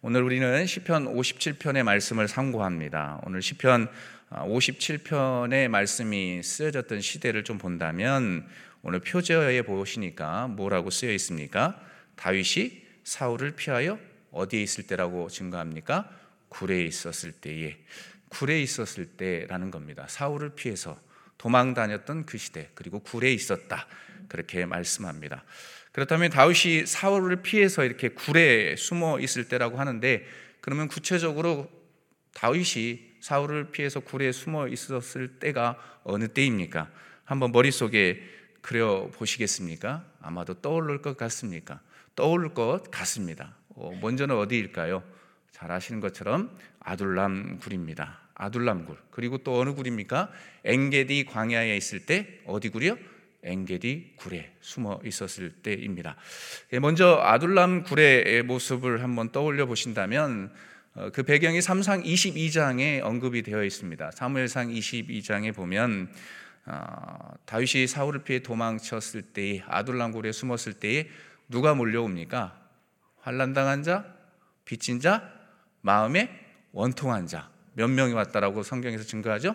오늘 우리는 시편 57편의 말씀을 상고합니다. 오늘 시편 57편의 말씀이 쓰여졌던 시대를 좀 본다면 오늘 표제어에 보시니까 뭐라고 쓰여 있습니까? 다윗이 사울을 피하여 어디에 있을 때라고 증거합니까? 굴에 있었을 때에 굴에 있었을 때라는 겁니다. 사울을 피해서 도망 다녔던 그 시대 그리고 굴에 있었다 그렇게 말씀합니다. 그렇다면 다윗이 사울을 피해서 이렇게 굴에 숨어 있을 때라고 하는데 그러면 구체적으로 다윗이 사울을 피해서 굴에 숨어 있었을 때가 어느 때입니까? 한번 머릿속에 그려 보시겠습니까? 아마도 떠오를 것 같습니까? 떠오를 것 같습니다. 어, 먼저는 어디일까요? 잘 아시는 것처럼 아둘람 굴입니다. 아둘람 굴. 그리고 또 어느 굴입니까? 엥게디 광야에 있을 때 어디 굴이요? 엥게디 굴에 숨어 있었을 때입니다. 예, 먼저 아둘람 굴의 모습을 한번 떠올려 보신다면 어, 그 배경이 3상 22장에 언급이 되어 있습니다. 사무엘상 22장에 보면 어, 다윗이 사울을 피해 도망쳤을 때 아둘람 굴에 숨었을 때에 누가 몰려옵니까? 환란당한 자, 빚진 자, 마음에 원통한 자. 몇 명이 왔다라고 성경에서 증거하죠?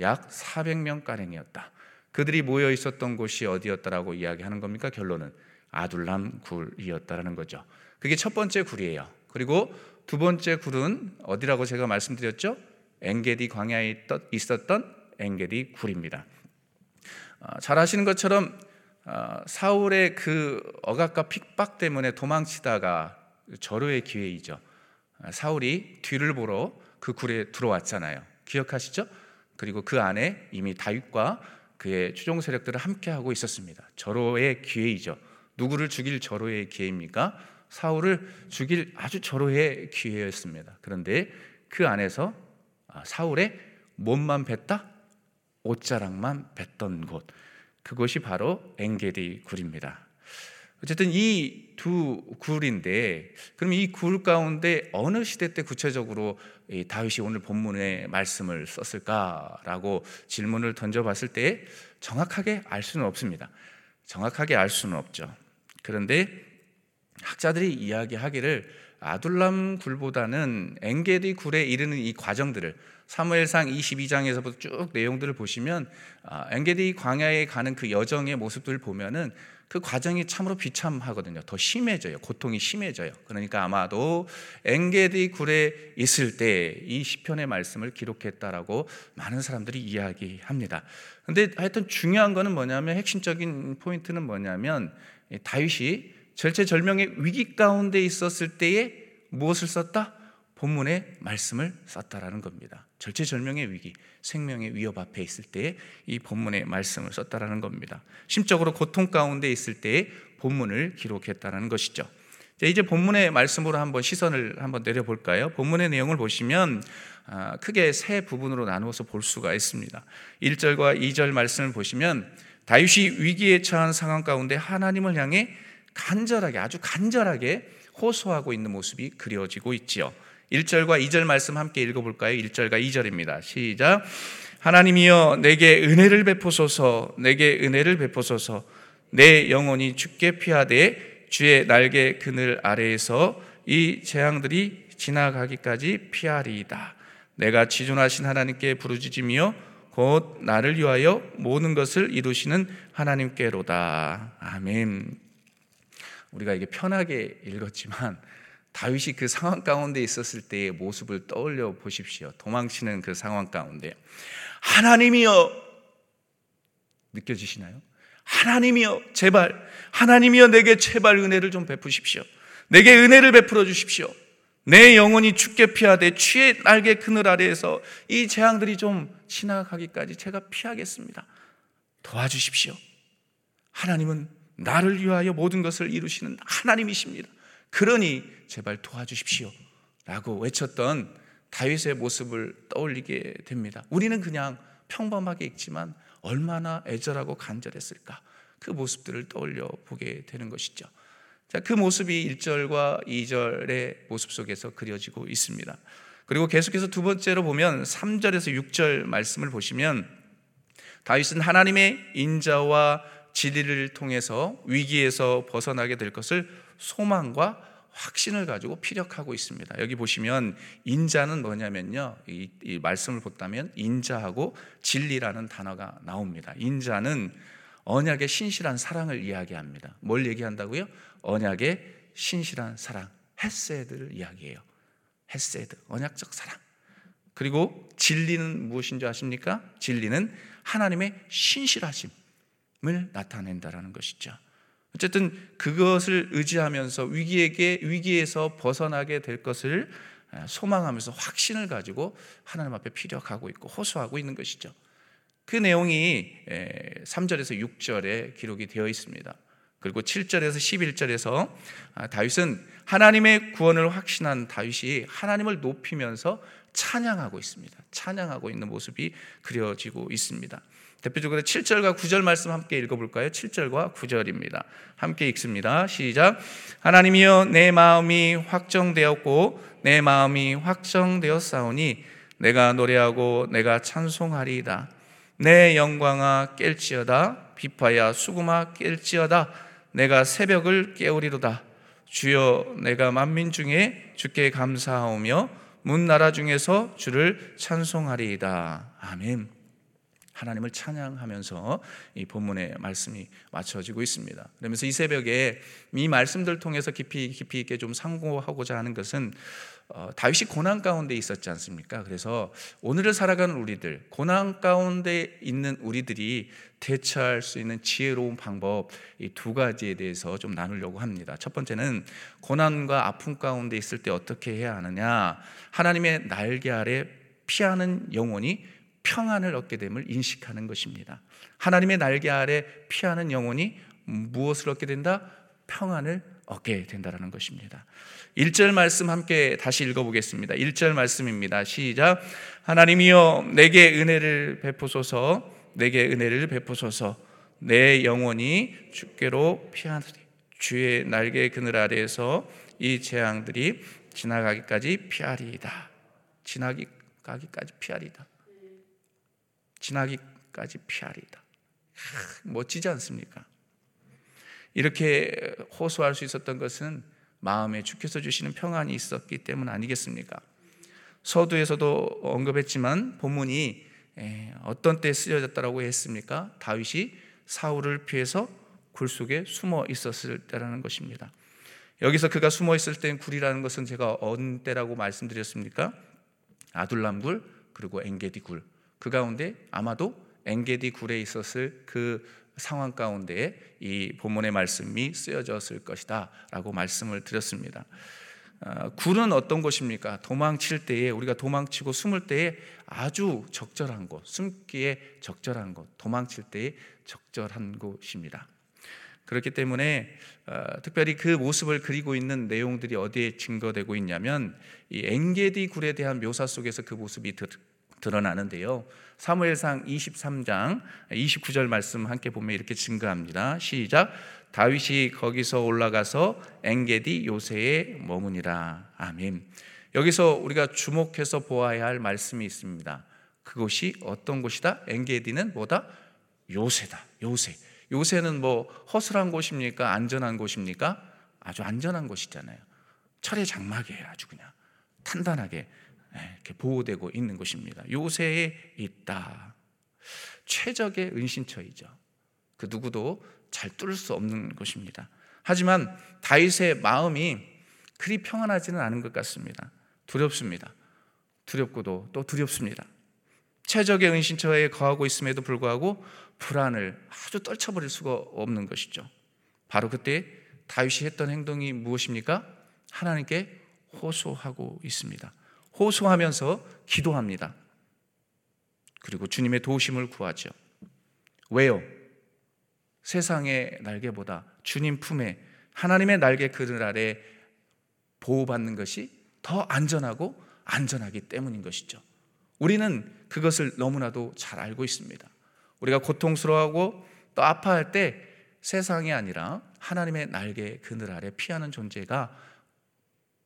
약 400명 가량이었다. 그들이 모여 있었던 곳이 어디였다라고 이야기하는 겁니까? 결론은 아둘람 굴이었다라는 거죠. 그게 첫 번째 굴이에요. 그리고 두 번째 굴은 어디라고 제가 말씀드렸죠? 엥게디 광야에 있었던 엥게디 굴입니다. 아, 잘 아시는 것처럼 아, 사울의 그 억압과 핍박 때문에 도망치다가 절호의 기회이죠. 아, 사울이 뒤를 보러 그 굴에 들어왔잖아요. 기억하시죠? 그리고 그 안에 이미 다윗과 그의 추종 세력들을 함께 하고 있었습니다. 절호의 기회이죠. 누구를 죽일 절호의 기회입니까? 사울을 죽일 아주 절호의 기회였습니다. 그런데 그 안에서 아, 사울의 몸만 뱉다, 옷자락만 뱉던 곳, 그곳이 바로 엥게디 굴입니다. 어쨌든 이 두 굴인데, 그럼 이 굴 가운데 어느 시대 때 구체적으로 다윗이 오늘 본문에 말씀을 썼을까라고 질문을 던져봤을 때 정확하게 알 수는 없습니다. 정확하게 알 수는 없죠. 그런데 학자들이 이야기하기를 아둘람 굴보다는 엥게디 굴에 이르는 이 과정들을 사무엘상 22장에서부터 쭉 내용들을 보시면 아, 엥게디 광야에 가는 그 여정의 모습들을 보면은 그 과정이 참으로 비참하거든요. 더 심해져요. 고통이 심해져요. 그러니까 아마도 엥게디 굴에 있을 때 이 시편의 말씀을 기록했다라고 많은 사람들이 이야기합니다. 근데 하여튼 중요한 거는 뭐냐면 핵심적인 포인트는 뭐냐면 다윗이 절체절명의 위기 가운데 있었을 때에 무엇을 썼다? 본문의 말씀을 썼다라는 겁니다. 절체절명의 위기, 생명의 위협 앞에 있을 때에 이 본문의 말씀을 썼다라는 겁니다. 심적으로 고통 가운데 있을 때에 본문을 기록했다는 것이죠. 이제 본문의 말씀으로 한번 시선을 한번 내려볼까요? 본문의 내용을 보시면 아, 크게 세 부분으로 나누어서 볼 수가 있습니다. 1절과 2절 말씀을 보시면 다윗이 위기에 처한 상황 가운데 하나님을 향해 간절하게 아주 간절하게 호소하고 있는 모습이 그려지고 있지요. 1절과 2절 말씀 함께 읽어볼까요? 1절과 2절입니다. 시작. 하나님이여 내게 은혜를 베푸소서 내게 은혜를 베푸소서 내 영혼이 죽게 피하되 주의 날개 그늘 아래에서 이 재앙들이 지나가기까지 피하리이다. 내가 지존하신 하나님께 부르짖으며 곧 나를 위하여 모든 것을 이루시는 하나님께로다. 아멘. 우리가 이게 편하게 읽었지만 다윗이 그 상황 가운데 있었을 때의 모습을 떠올려 보십시오. 도망치는 그 상황 가운데 하나님이여 느껴지시나요? 하나님이여 제발 하나님이여 내게 제발 은혜를 좀 베푸십시오. 내게 은혜를 베풀어 주십시오. 내 영혼이 죽게 피하되 취의 날개 그늘 아래에서 이 재앙들이 좀 지나가기까지 제가 피하겠습니다. 도와주십시오. 하나님은 나를 위하여 모든 것을 이루시는 하나님이십니다. 그러니 제발 도와주십시오. 라고 외쳤던 다윗의 모습을 떠올리게 됩니다. 우리는 그냥 평범하게 읽지만 얼마나 애절하고 간절했을까. 그 모습들을 떠올려 보게 되는 것이죠. 자, 그 모습이 1절과 2절의 모습 속에서 그려지고 있습니다. 그리고 계속해서 두 번째로 보면 3절에서 6절 말씀을 보시면 다윗은 하나님의 인자와 진리를 통해서 위기에서 벗어나게 될 것을 소망과 확신을 가지고 피력하고 있습니다. 여기 보시면 인자는 뭐냐면요. 이, 이 말씀을 본다면 인자하고 진리라는 단어가 나옵니다. 인자는 언약의 신실한 사랑을 이야기합니다. 뭘 얘기한다고요? 언약의 신실한 사랑, 헤세드를 이야기해요. 헤세드, 언약적 사랑. 그리고 진리는 무엇인 줄 아십니까? 진리는 하나님의 신실하심을 나타낸다라는 것이죠. 어쨌든 그것을 의지하면서 위기에게 위기에서 벗어나게 될 것을 소망하면서 확신을 가지고 하나님 앞에 피력하고 있고 호소하고 있는 것이죠. 그 내용이 3절에서 6절에 기록이 되어 있습니다. 그리고 7절에서 11절에서 아, 다윗은 하나님의 구원을 확신한 다윗이 하나님을 높이면서 찬양하고 있습니다. 찬양하고 있는 모습이 그려지고 있습니다. 대표적으로 7절과 9절 말씀 함께 읽어볼까요? 7절과 9절입니다. 함께 읽습니다. 시작. 하나님이여 내 마음이 확정되었고 내 마음이 확정되었사오니 내가 노래하고 내가 찬송하리이다. 내 영광아 깰지어다 비파야 수구마 깰지어다 내가 새벽을 깨우리로다 주여 내가 만민 중에 주께 감사하오며 문 나라 중에서 주를 찬송하리이다 아멘 하나님을 찬양하면서 이 본문의 말씀이 맞춰지고 있습니다. 그러면서 이 새벽에 이 말씀들 통해서 깊이 깊이 있게 좀 상고하고자 하는 것은 어, 다윗이 고난 가운데 있었지 않습니까? 그래서 오늘을 살아가는 우리들, 고난 가운데 있는 우리들이 대처할 수 있는 지혜로운 방법 이 두 가지에 대해서 좀 나누려고 합니다. 첫 번째는 고난과 아픔 가운데 있을 때 어떻게 해야 하느냐? 하나님의 날개 아래 피하는 영혼이 평안을 얻게 됨을 인식하는 것입니다. 하나님의 날개 아래 피하는 영혼이 무엇을 얻게 된다? 평안을 얻게 된다는 것입니다. 1절 말씀 함께 다시 읽어보겠습니다. 1절 말씀입니다. 시작. 하나님이여 내게 은혜를 베푸소서, 내게 은혜를 베푸소서, 내 영혼이 주께로 피하느니 주의 날개 그늘 아래에서 이 재앙들이 지나가기까지 피하리이다. 지나가기까지 피하리이다. 지나기까지 피하리이다. 멋지지 않습니까? 이렇게 호소할 수 있었던 것은 마음에 주께서 주시는 평안이 있었기 때문 아니겠습니까? 서두에서도 언급했지만 본문이 어떤 때 쓰여졌다라고 했습니까? 다윗이 사울을 피해서 굴 속에 숨어 있었을 때라는 것입니다. 여기서 그가 숨어 있을 땐 굴이라는 것은 제가 어느 때라고 말씀드렸습니까? 아둘람굴 그리고 엔게디 굴. 그 가운데 아마도 엔게디 굴에 있었을 그 상황 가운데 이 본문의 말씀이 쓰여졌을 것이다 라고 말씀을 드렸습니다. 아, 굴은 어떤 곳입니까? 도망칠 때에 우리가 도망치고 숨을 때에 아주 적절한 곳, 숨기에 적절한 곳, 도망칠 때에 적절한 곳입니다. 그렇기 때문에 어, 특별히 그 모습을 그리고 있는 내용들이 어디에 증거되고 있냐면 이 엥게디 굴에 대한 묘사 속에서 그 모습이 드러나는데요. 사무엘상 23장 29절 말씀 함께 보면 이렇게 증거합니다. 시작. 다윗이 거기서 올라가서 엥게디 요새에 머무니라. 아멘. 여기서 우리가 주목해서 보아야 할 말씀이 있습니다. 그곳이 어떤 곳이다? 엥게디는 뭐다? 요새다. 요새. 요새는 뭐 허술한 곳입니까? 안전한 곳입니까? 아주 안전한 곳이잖아요. 철의 장막이에요. 아주 그냥 탄단하게 네, 이렇게 보호되고 있는 것입니다. 요새에 있다. 최적의 은신처이죠. 그 누구도 잘 뚫을 수 없는 것입니다. 하지만 다윗의 마음이 그리 평안하지는 않은 것 같습니다. 두렵습니다. 두렵고도 또 두렵습니다. 최적의 은신처에 거하고 있음에도 불구하고 불안을 아주 떨쳐버릴 수가 없는 것이죠. 바로 그때 다윗이 했던 행동이 무엇입니까? 하나님께 호소하고 있습니다. 호소하면서 기도합니다. 그리고 주님의 도우심을 구하죠. 왜요? 세상의 날개보다 주님 품에 하나님의 날개 그늘 아래 보호받는 것이 더 안전하고 안전하기 때문인 것이죠. 우리는 그것을 너무나도 잘 알고 있습니다. 우리가 고통스러워하고 또 아파할 때 세상이 아니라 하나님의 날개 그늘 아래 피하는 존재가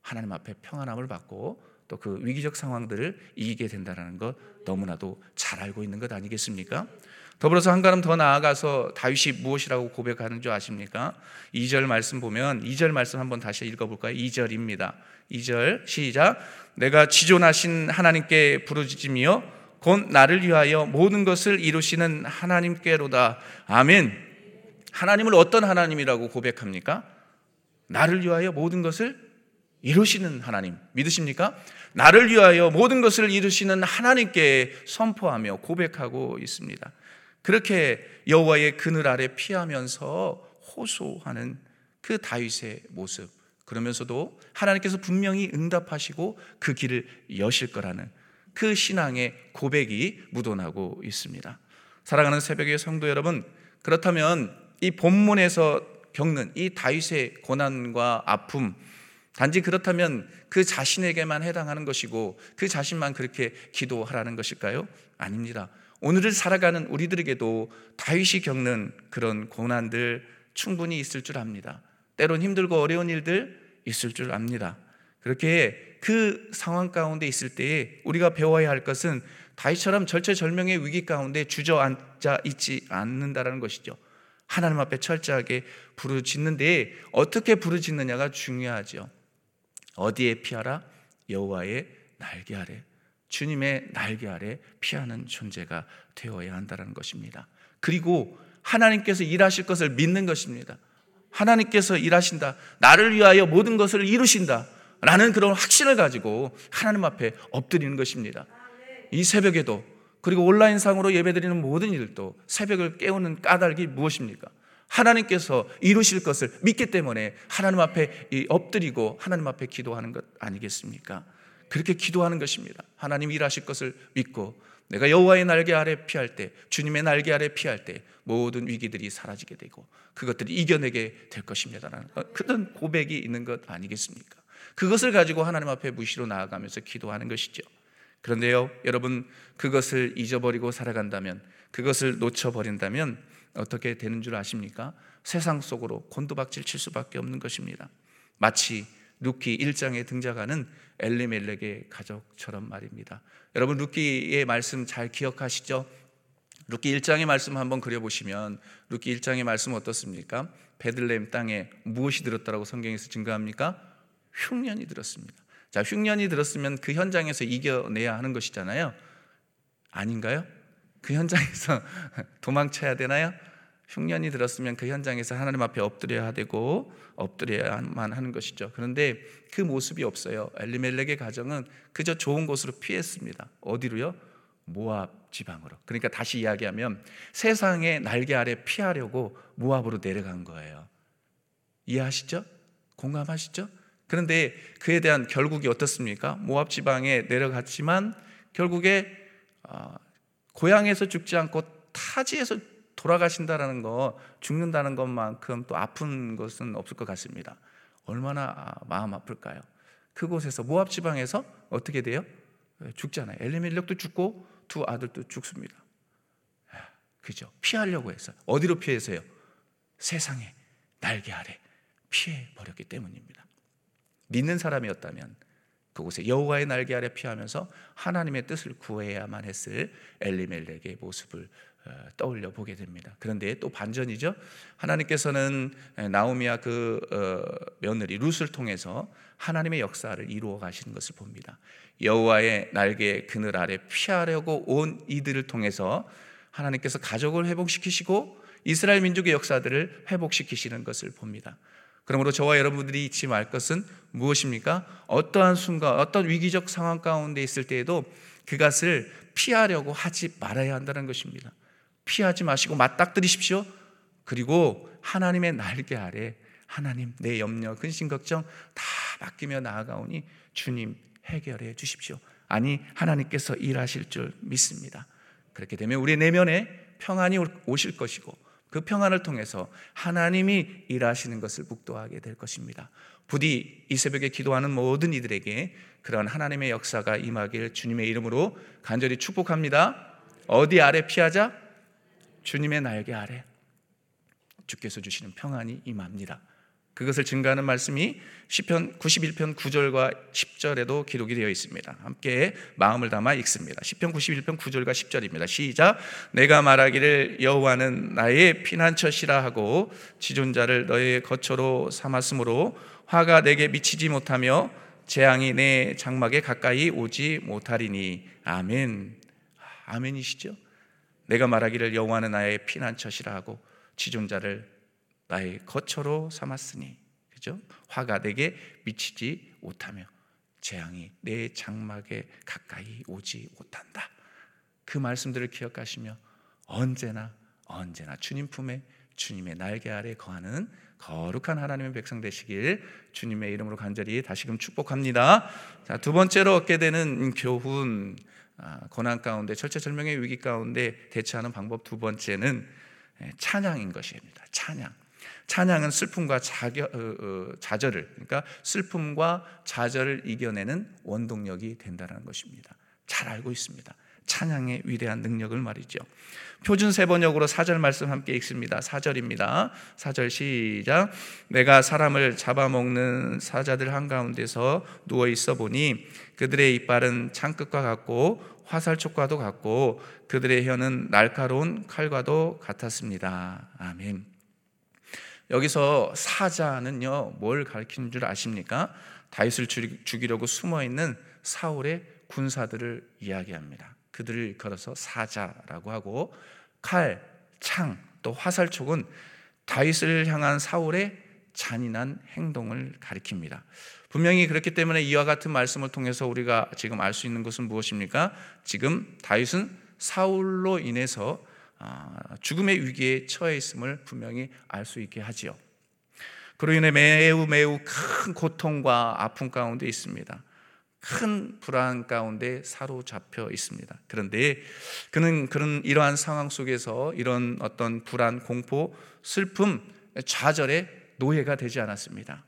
하나님 앞에 평안함을 받고 또 그 위기적 상황들을 이기게 된다는 것 너무나도 잘 알고 있는 것 아니겠습니까? 더불어서 한 걸음 더 나아가서 다윗이 무엇이라고 고백하는 줄 아십니까? 2절 말씀 보면 2절 말씀 한번 다시 읽어볼까요? 2절입니다. 2절 시작. 내가 지존하신 하나님께 부르짖으며 곧 나를 위하여 모든 것을 이루시는 하나님께로다. 아멘. 하나님을 어떤 하나님이라고 고백합니까? 나를 위하여 모든 것을 이루시는 하나님. 믿으십니까? 나를 위하여 모든 것을 이루시는 하나님께 선포하며 고백하고 있습니다. 그렇게 여호와의 그늘 아래 피하면서 호소하는 그 다윗의 모습. 그러면서도 하나님께서 분명히 응답하시고 그 길을 여실 거라는 그 신앙의 고백이 묻어나고 있습니다. 사랑하는 새벽의 성도 여러분, 그렇다면 이 본문에서 겪는 이 다윗의 고난과 아픔, 단지 그렇다면 그 자신에게만 해당하는 것이고 그 자신만 그렇게 기도하라는 것일까요? 아닙니다. 오늘을 살아가는 우리들에게도 다윗이 겪는 그런 고난들 충분히 있을 줄 압니다. 때론 힘들고 어려운 일들 있을 줄 압니다. 그렇게 그 상황 가운데 있을 때에 우리가 배워야 할 것은 다윗처럼 절체절명의 위기 가운데 주저앉아 있지 않는다라는 것이죠. 하나님 앞에 철저하게 부르짖는데 어떻게 부르짖느냐가 중요하죠. 어디에 피하라? 여호와의 날개 아래. 주님의 날개 아래 피하는 존재가 되어야 한다는 것입니다. 그리고 하나님께서 일하실 것을 믿는 것입니다. 하나님께서 일하신다. 나를 위하여 모든 것을 이루신다. 라는 그런 확신을 가지고 하나님 앞에 엎드리는 것입니다. 이 새벽에도 그리고 온라인상으로 예배드리는 모든 일도 새벽을 깨우는 까닭이 무엇입니까? 하나님께서 이루실 것을 믿기 때문에 하나님 앞에 엎드리고 하나님 앞에 기도하는 것 아니겠습니까? 그렇게 기도하는 것입니다. 하나님 일하실 것을 믿고 내가 여호와의 날개 아래 피할 때 주님의 날개 아래 피할 때 모든 위기들이 사라지게 되고 그것들이 이겨내게 될 것입니다라는 그런 고백이 있는 것 아니겠습니까? 그것을 가지고 하나님 앞에 무시로 나아가면서 기도하는 것이죠. 그런데요, 여러분 그것을 잊어버리고 살아간다면 그것을 놓쳐버린다면 어떻게 되는 줄 아십니까? 세상 속으로 곤두박질 칠 수밖에 없는 것입니다. 마치 룻기 1장에 등장하는 엘리멜렉의 가족처럼 말입니다. 여러분 룻기의 말씀 잘 기억하시죠? 룻기 1장의 말씀 한번 그려보시면 룻기 1장의 말씀 어떻습니까? 베들레헴 땅에 무엇이 들었다라고 성경에서 증거합니까? 흉년이 들었습니다. 자, 흉년이 들었으면 그 현장에서 이겨내야 하는 것이잖아요. 아닌가요? 그 현장에서 도망쳐야 되나요? 흉년이 들었으면 그 현장에서 하나님 앞에 엎드려야 되고 엎드려야만 하는 것이죠. 그런데 그 모습이 없어요. 엘리멜렉의 가정은 그저 좋은 곳으로 피했습니다. 어디로요? 모압 지방으로. 그러니까 다시 이야기하면 세상의 날개 아래 피하려고 모압으로 내려간 거예요. 이해하시죠? 공감하시죠? 그런데 그에 대한 결국이 어떻습니까? 모압 지방에 내려갔지만 결국에 어, 고향에서 죽지 않고 타지에서 돌아가신다라는 거, 죽는다는 것만큼 또 아픈 것은 없을 것 같습니다. 얼마나 마음 아플까요? 그곳에서 모압 지방에서 어떻게 돼요? 죽잖아요. 엘리멜렉도 죽고 두 아들도 죽습니다. 그죠? 피하려고 해서 어디로 피해서요? 세상에 날개 아래 피해 버렸기 때문입니다. 믿는 사람이었다면 그곳에 여호와의 날개 아래 피하면서 하나님의 뜻을 구해야만 했을 엘리멜렉의 모습을 어, 떠올려 보게 됩니다. 그런데 또 반전이죠. 하나님께서는 나오미와 그 어, 며느리 룻을 통해서 하나님의 역사를 이루어 가시는 것을 봅니다. 여호와의 날개 그늘 아래 피하려고 온 이들을 통해서 하나님께서 가족을 회복시키시고 이스라엘 민족의 역사들을 회복시키시는 것을 봅니다. 그러므로 저와 여러분들이 잊지 말 것은 무엇입니까? 어떠한 순간, 어떤 위기적 상황 가운데 있을 때에도 그것을 피하려고 하지 말아야 한다는 것입니다. 피하지 마시고 맞닥뜨리십시오. 그리고 하나님의 날개 아래 하나님 내 염려, 근심, 걱정 다 맡기며 나아가오니 주님 해결해 주십시오. 아니 하나님께서 일하실 줄 믿습니다. 그렇게 되면 우리 내면에 평안이 오실 것이고 그 평안을 통해서 하나님이 일하시는 것을 묵도하게 될 것입니다. 부디 이 새벽에 기도하는 모든 이들에게 그런 하나님의 역사가 임하길 주님의 이름으로 간절히 축복합니다. 어디 아래 피하자? 주님의 날개 아래 주께서 주시는 평안이 임합니다. 그것을 증가하는 말씀이 시편 91편 9절과 10절에도 기록이 되어 있습니다. 함께 마음을 담아 읽습니다. 시편 91편 9절과 10절입니다. 시작. 내가 말하기를 여호와는 나의 피난처시라 하고 지존자를 너의 거처로 삼았으므로 화가 내게 미치지 못하며 재앙이 내 장막에 가까이 오지 못하리니 아멘. 아멘이시죠? 내가 말하기를 여호와는 나의 피난처시라 하고 지존자를 나의 거처로 삼았으니 그죠? 화가 내게 미치지 못하며 재앙이 내 장막에 가까이 오지 못한다. 그 말씀들을 기억하시며 언제나 언제나 주님 품에 주님의 날개 아래 거하는 거룩한 하나님의 백성 되시길 주님의 이름으로 간절히 다시금 축복합니다. 자, 두 번째로 얻게 되는 교훈 아, 고난 가운데 철저절명의 위기 가운데 대처하는 방법 두 번째는 예, 찬양인 것입니다. 찬양. 찬양은 슬픔과 자겨, 어, 어, 좌절을 그러니까 슬픔과 좌절을 이겨내는 원동력이 된다는 것입니다. 잘 알고 있습니다. 찬양의 위대한 능력을 말이죠. 표준 세 번역으로 사절 말씀 함께 읽습니다. 사절입니다. 사절 시작. 내가 사람을 잡아먹는 사자들 한가운데서 누워 있어 보니 그들의 이빨은 창끝과 같고 화살촉과도 같고 그들의 혀는 날카로운 칼과도 같았습니다. 아멘. 여기서 사자는요 뭘 가리키는 줄 아십니까? 다윗을 죽이려고 숨어 있는 사울의 군사들을 이야기합니다. 그들을 걸어서 사자라고 하고 칼, 창, 또 화살촉은 다윗을 향한 사울의 잔인한 행동을 가리킵니다. 분명히 그렇기 때문에 이와 같은 말씀을 통해서 우리가 지금 알 수 있는 것은 무엇입니까? 지금 다윗은 사울로 인해서 아, 죽음의 위기에 처해 있음을 분명히 알 수 있게 하지요. 그로 인해 매우 매우 큰 고통과 아픔 가운데 있습니다. 큰 불안 가운데 사로잡혀 있습니다. 그런데 그는 그런 이러한 상황 속에서 이런 어떤 불안, 공포, 슬픔, 좌절의 노예가 되지 않았습니다.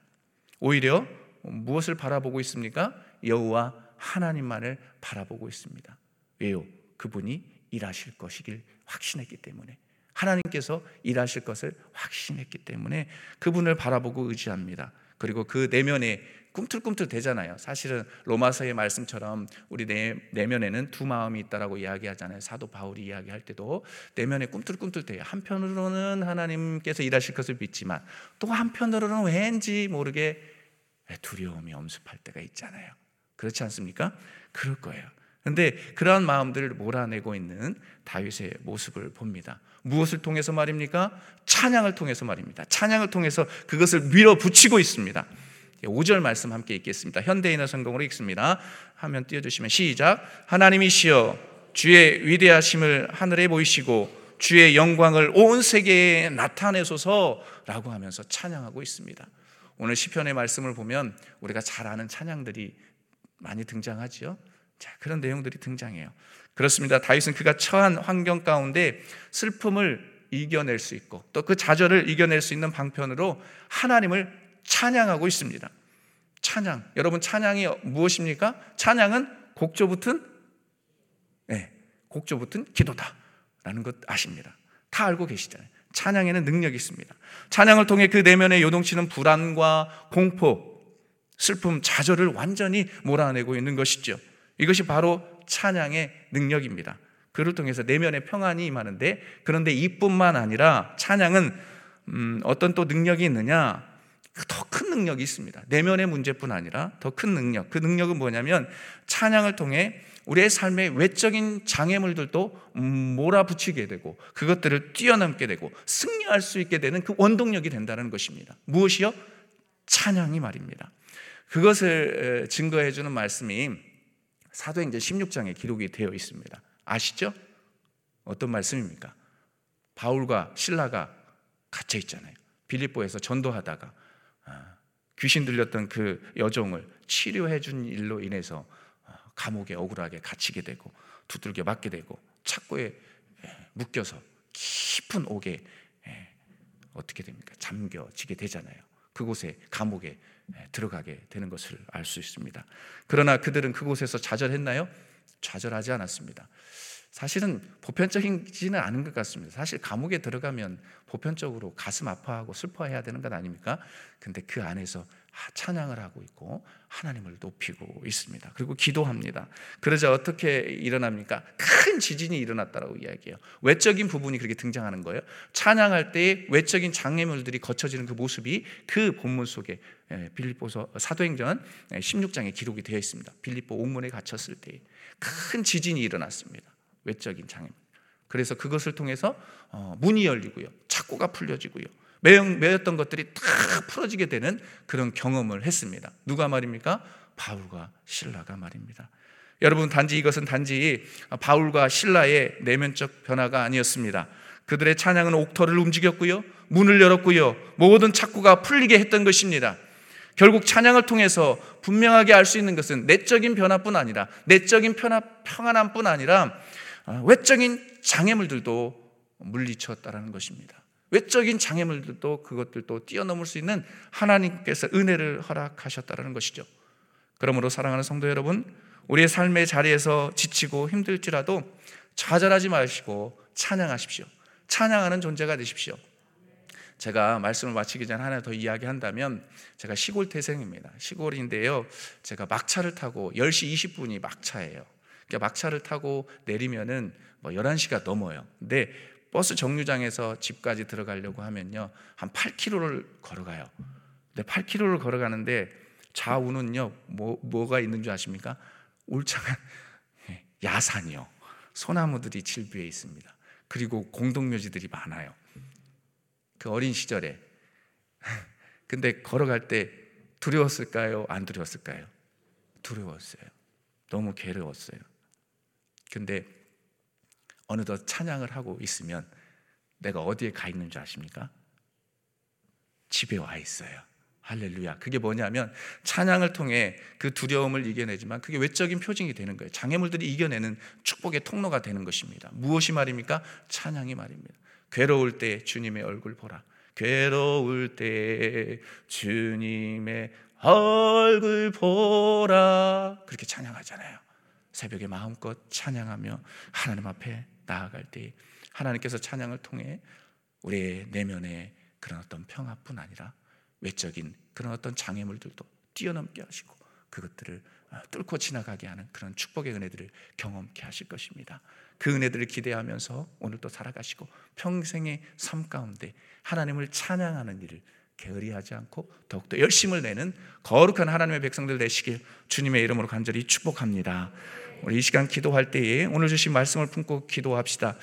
오히려 무엇을 바라보고 있습니까? 여호와 하나님만을 바라보고 있습니다. 왜요? 그분이 일하실 것이길 확신했기 때문에 하나님께서 일하실 것을 확신했기 때문에 그분을 바라보고 의지합니다. 그리고 그 내면에 꿈틀꿈틀 되잖아요. 사실은 로마서의 말씀처럼 우리 내, 내면에는 두 마음이 있다라고 이야기하잖아요. 사도 바울이 이야기할 때도 내면에 꿈틀꿈틀 돼요. 한편으로는 하나님께서 일하실 것을 믿지만 또 한편으로는 왠지 모르게 두려움이 엄습할 때가 있잖아요. 그렇지 않습니까? 그럴 거예요. 근데 그러한 마음들을 몰아내고 있는 다윗의 모습을 봅니다. 무엇을 통해서 말입니까? 찬양을 통해서 말입니다. 찬양을 통해서 그것을 밀어붙이고 있습니다. 5절 말씀 함께 읽겠습니다. 현대인의 성공으로 읽습니다. 화면 띄워주시면 시작. 하나님이시여 주의 위대하심을 하늘에 보이시고 주의 영광을 온 세계에 나타내소서라고 하면서 찬양하고 있습니다. 오늘 시편의 말씀을 보면 우리가 잘 아는 찬양들이 많이 등장하지요. 자, 그런 내용들이 등장해요. 그렇습니다. 다윗은 그가 처한 환경 가운데 슬픔을 이겨낼 수 있고 또 그 좌절을 이겨낼 수 있는 방편으로 하나님을 찬양하고 있습니다. 찬양. 여러분 찬양이 무엇입니까? 찬양은 곡조 붙은 네, 곡조 붙은 기도다라는 것 아십니다. 다 알고 계시잖아요. 찬양에는 능력이 있습니다. 찬양을 통해 그 내면에 요동치는 불안과 공포, 슬픔, 좌절을 완전히 몰아내고 있는 것이죠. 이것이 바로 찬양의 능력입니다. 그를 통해서 내면의 평안이 임하는데 그런데 이뿐만 아니라 찬양은 음, 어떤 또 능력이 있느냐? 더 큰 능력이 있습니다. 내면의 문제뿐 아니라 더 큰 능력. 그 능력은 뭐냐면 찬양을 통해 우리의 삶의 외적인 장애물들도 몰아붙이게 되고 그것들을 뛰어넘게 되고 승리할 수 있게 되는 그 원동력이 된다는 것입니다. 무엇이요? 찬양이 말입니다. 그것을 증거해 주는 말씀이 사도행전 16장에 기록이 되어 있습니다. 아시죠? 어떤 말씀입니까? 바울과 신라가 갇혀 있잖아요. 빌립보에서 전도하다가 아, 귀신 들렸던 그 여종을 치료해 준 일로 인해서 아, 감옥에 억울하게 갇히게 되고 두들겨 맞게 되고 착고에 묶여서 깊은 옥에 어떻게 됩니까? 잠겨지게 되잖아요. 그곳에 감옥에 들어가게 되는 것을 알 수 있습니다. 그러나 그들은 그곳에서 좌절했나요? 좌절하지 않았습니다. 사실은 보편적이지는 않은 것 같습니다. 사실 감옥에 들어가면 보편적으로 가슴 아파하고 슬퍼해야 되는 것 아닙니까? 근데 그 안에서 찬양을 하고 있고 하나님을 높이고 있습니다. 그리고 기도합니다. 그러자 어떻게 일어납니까? 큰 지진이 일어났다라고 이야기해요. 외적인 부분이 그렇게 등장하는 거예요. 찬양할 때 외적인 장애물들이 거쳐지는 그 모습이 그 본문 속에 예, 빌립보서 사도행전 16장에 기록이 되어 있습니다. 빌립보 옥문에 갇혔을 때 큰 지진이 일어났습니다. 외적인 장애물. 그래서 그것을 통해서 어, 문이 열리고요. 착고가 풀려지고요. 매였던 것들이 다 풀어지게 되는 그런 경험을 했습니다. 누가 말입니까? 바울과 신라가 말입니다. 여러분 단지 이것은 단지 바울과 신라의 내면적 변화가 아니었습니다. 그들의 찬양은 옥터를 움직였고요. 문을 열었고요. 모든 착구가 풀리게 했던 것입니다. 결국 찬양을 통해서 분명하게 알 수 있는 것은 내적인 변화뿐 아니라 내적인 편화, 평안함뿐 아니라 어, 외적인 장애물들도 물리쳤다라는 것입니다. 외적인 장애물들도 그것들도 뛰어넘을 수 있는 하나님께서 은혜를 허락하셨다는 것이죠. 그러므로 사랑하는 성도 여러분, 우리의 삶의 자리에서 지치고 힘들지라도 좌절하지 마시고 찬양하십시오. 찬양하는 존재가 되십시오. 제가 말씀을 마치기 전에 하나 더 이야기한다면 제가 시골 태생입니다. 시골인데요. 제가 막차를 타고 10시 20분이 막차예요. 그러니까 막차를 타고 내리면은 뭐 11시가 넘어요. 근데 버스 정류장에서 집까지 들어가려고 하면요. 한 8km를 걸어가요. 근데 8km를 걸어가는데 좌우는요. 뭐 뭐가 있는 줄 아십니까? 울창한 예, 야산이요. 소나무들이 질비해 있습니다. 그리고 공동묘지들이 많아요. 그 어린 시절에 근데 걸어갈 때 두려웠을까요? 안 두려웠을까요? 두려웠어요. 너무 괴로웠어요. 근데 어느덧 찬양을 하고 있으면 내가 어디에 가 있는 줄 아십니까? 집에 와 있어요. 할렐루야. 그게 뭐냐면 찬양을 통해 그 두려움을 이겨내지만 그게 외적인 표징이 되는 거예요. 장애물들이 이겨내는 축복의 통로가 되는 것입니다. 무엇이 말입니까? 찬양이 말입니다. 괴로울 때 주님의 얼굴 보라. 괴로울 때 주님의 얼굴 보라. 그렇게 찬양하잖아요. 새벽에 마음껏 찬양하며 하나님 앞에 나아갈 때 하나님께서 찬양을 통해 우리의 내면의 그런 어떤 평화뿐 아니라 외적인 그런 어떤 장애물들도 뛰어넘게 하시고 그것들을 어, 뚫고 지나가게 하는 그런 축복의 은혜들을 경험케 하실 것입니다. 그 은혜들을 기대하면서 오늘도 살아가시고 평생의 삶 가운데 하나님을 찬양하는 일을 게으리하지 않고 더욱더 열심을 내는 거룩한 하나님의 백성들 되시길 주님의 이름으로 간절히 축복합니다. 우리 이 시간 기도할 때에 오늘 주신 말씀을 품고 기도합시다.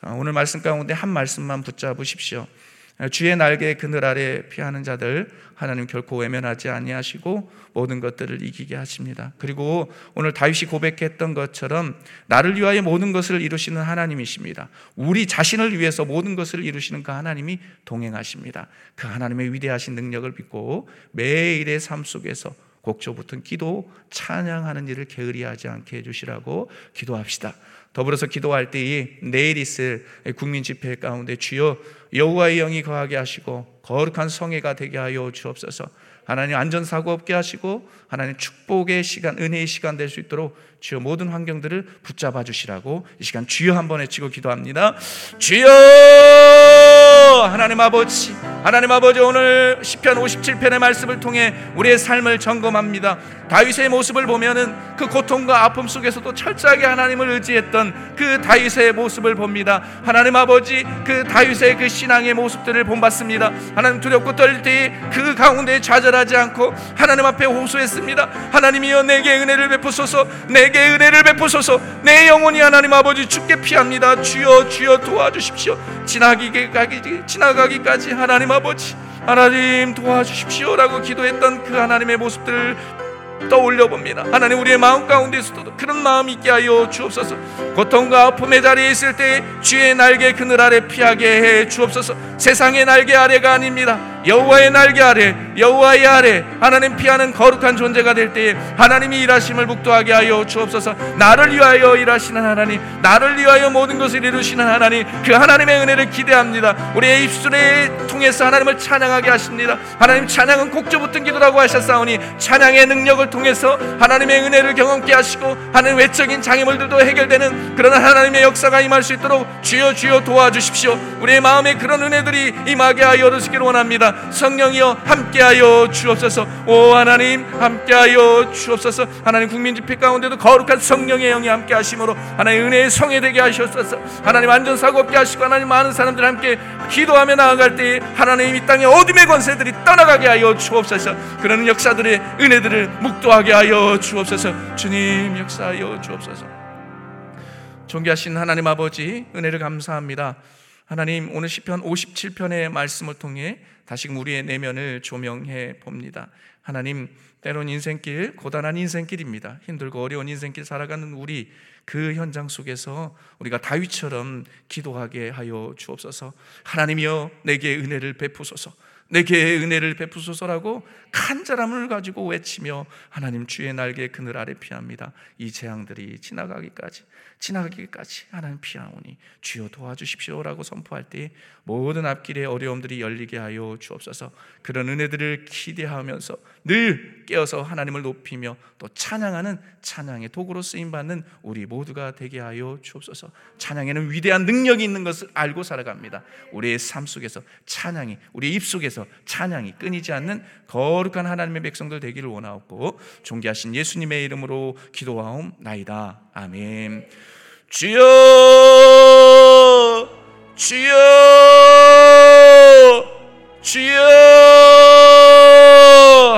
아, 오늘 말씀 가운데 한 말씀만 붙잡으십시오. 주의 날개 그늘 아래 피하는 자들 하나님 결코 외면하지 아니하시고 모든 것들을 이기게 하십니다. 그리고 오늘 다윗이 고백했던 것처럼 나를 위하여 모든 것을 이루시는 하나님이십니다. 우리 자신을 위해서 모든 것을 이루시는 그 하나님이 동행하십니다. 그 하나님의 위대하신 능력을 믿고 매일의 삶 속에서 곡조 붙은 기도, 찬양하는 일을 게으리하지 않게 해주시라고 기도합시다. 더불어서 기도할 때에 내일 있을 국민 집회 가운데 주여 여호와의 영이 거하게 하시고 거룩한 성회가 되게 하여 주옵소서. 하나님 안전사고 없게 하시고 하나님 축복의 시간, 은혜의 시간 될 수 있도록 주여 모든 환경들을 붙잡아 주시라고 이 시간 주여 한번 외치고 기도합니다. 주여 하나님 아버지 하나님 아버지 오늘 시편 57편의 말씀을 통해 우리의 삶을 점검합니다. 다윗의 모습을 보면은 그 고통과 아픔 속에서도 철저하게 하나님을 의지했던 그 다윗의 모습을 봅니다. 하나님 아버지 그 다윗의 그 신앙의 모습들을 본받습니다. 하나님 두렵고 떨릴 때그 가운데 좌절하지 않고 하나님 앞에 호소했습니다. 하나님이여 내게 은혜를 베푸소서 내게 은혜를 베푸소서 내 영혼이 하나님 아버지 죽게 피합니다. 주여 주여 도와주십시오. 지나가기 지나가기까지 하나님 아버지 하나님 도와주십시오라고 기도했던 그 하나님의 모습들을 떠올려 봅니다. 하나님 우리의 마음 가운데서도 그런 마음 있게 하여 주옵소서. 고통과 아픔의 자리에 있을 때 주의 날개 그늘 아래 피하게 해 주옵소서. 세상의 날개 아래가 아닙니다. 여호와의 날개 아래 여호와의 아래 하나님 피하는 거룩한 존재가 될 때에 하나님이 일하심을 묵도하게 하여 주옵소서. 나를 위하여 일하시는 하나님 나를 위하여 모든 것을 이루시는 하나님 그 하나님의 은혜를 기대합니다. 우리의 입술에 통해서 하나님을 찬양하게 하십니다. 하나님 찬양은 곡조 붙은 기도라고 하셨사오니 찬양의 능력을 통해서 하나님의 은혜를 경험케 하시고 하나님 외적인 장애물들도 해결되는 그런 하나님의 역사가 임할 수 있도록 주여 주여 도와주십시오. 우리의 마음에 그런 은혜들이 임하게 하여 주시기를 원합니다 성령이여 함께하여 주옵소서. 오 하나님 함께하여 주옵소서. 하나님 국민 집회 가운데도 거룩한 성령의 영이 함께하심으로 하나님 은혜의 성에 되게 하시옵소서. 하나님 안전사고 없게 하시고 하나님 많은 사람들 함께 기도하며 나아갈 때 하나님 이 땅의 어둠의 권세들이 떠나가게 하여 주옵소서. 그런 역사들의 은혜들을 묵도하게 하여 주옵소서. 주님 역사하여 주옵소서. 존귀하신 하나님 아버지 은혜를 감사합니다 하나님 오늘 시편 57편의 말씀을 통해 다시금 우리의 내면을 조명해 봅니다. 하나님 때론 인생길 고단한 인생길입니다. 힘들고 어려운 인생길 살아가는 우리 그 현장 속에서 우리가 다윗처럼 기도하게 하여 주옵소서. 하나님이여 내게 은혜를 베푸소서. 내게 은혜를 베푸소서라고 간절함을 가지고 외치며 하나님 주의 날개 그늘 아래 피합니다. 이 재앙들이 지나가기까지 지나가기까지 하나님 피하오니 주여 도와주십시오라고 선포할 때 모든 앞길의 어려움들이 열리게 하여 주옵소서. 그런 은혜들을 기대하면서 늘 깨어서 하나님을 높이며 또 찬양하는 찬양의 도구로 쓰임 받는 우리 모두가 되게 하여 주옵소서. 찬양에는 위대한 능력이 있는 것을 알고 살아갑니다. 우리의 삶 속에서 찬양이 우리 입 속에서 찬양이 끊이지 않는 거룩한 하나님의 백성들 되기를 원하옵고 존귀하신 예수님의 이름으로 기도하옵나이다. 아멘. 주여 주여 주여.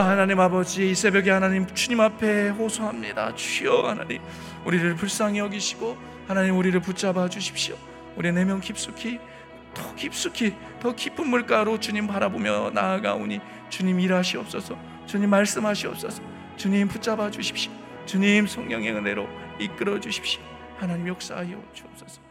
하나님 아버지 이 새벽에 하나님 주님 앞에 호소합니다. 주여 하나님 우리를 불쌍히 여기시고 하나님 우리를 붙잡아 주십시오. 우리 내면 깊숙이 더 깊숙이 더 깊은 물가로 주님 바라보며 나아가오니 주님 일하시옵소서. 주님 말씀하시옵소서. 주님 붙잡아 주십시오. 주님 성령의 은혜로 이끌어 주십시오 하나님 역사하여 주옵소서.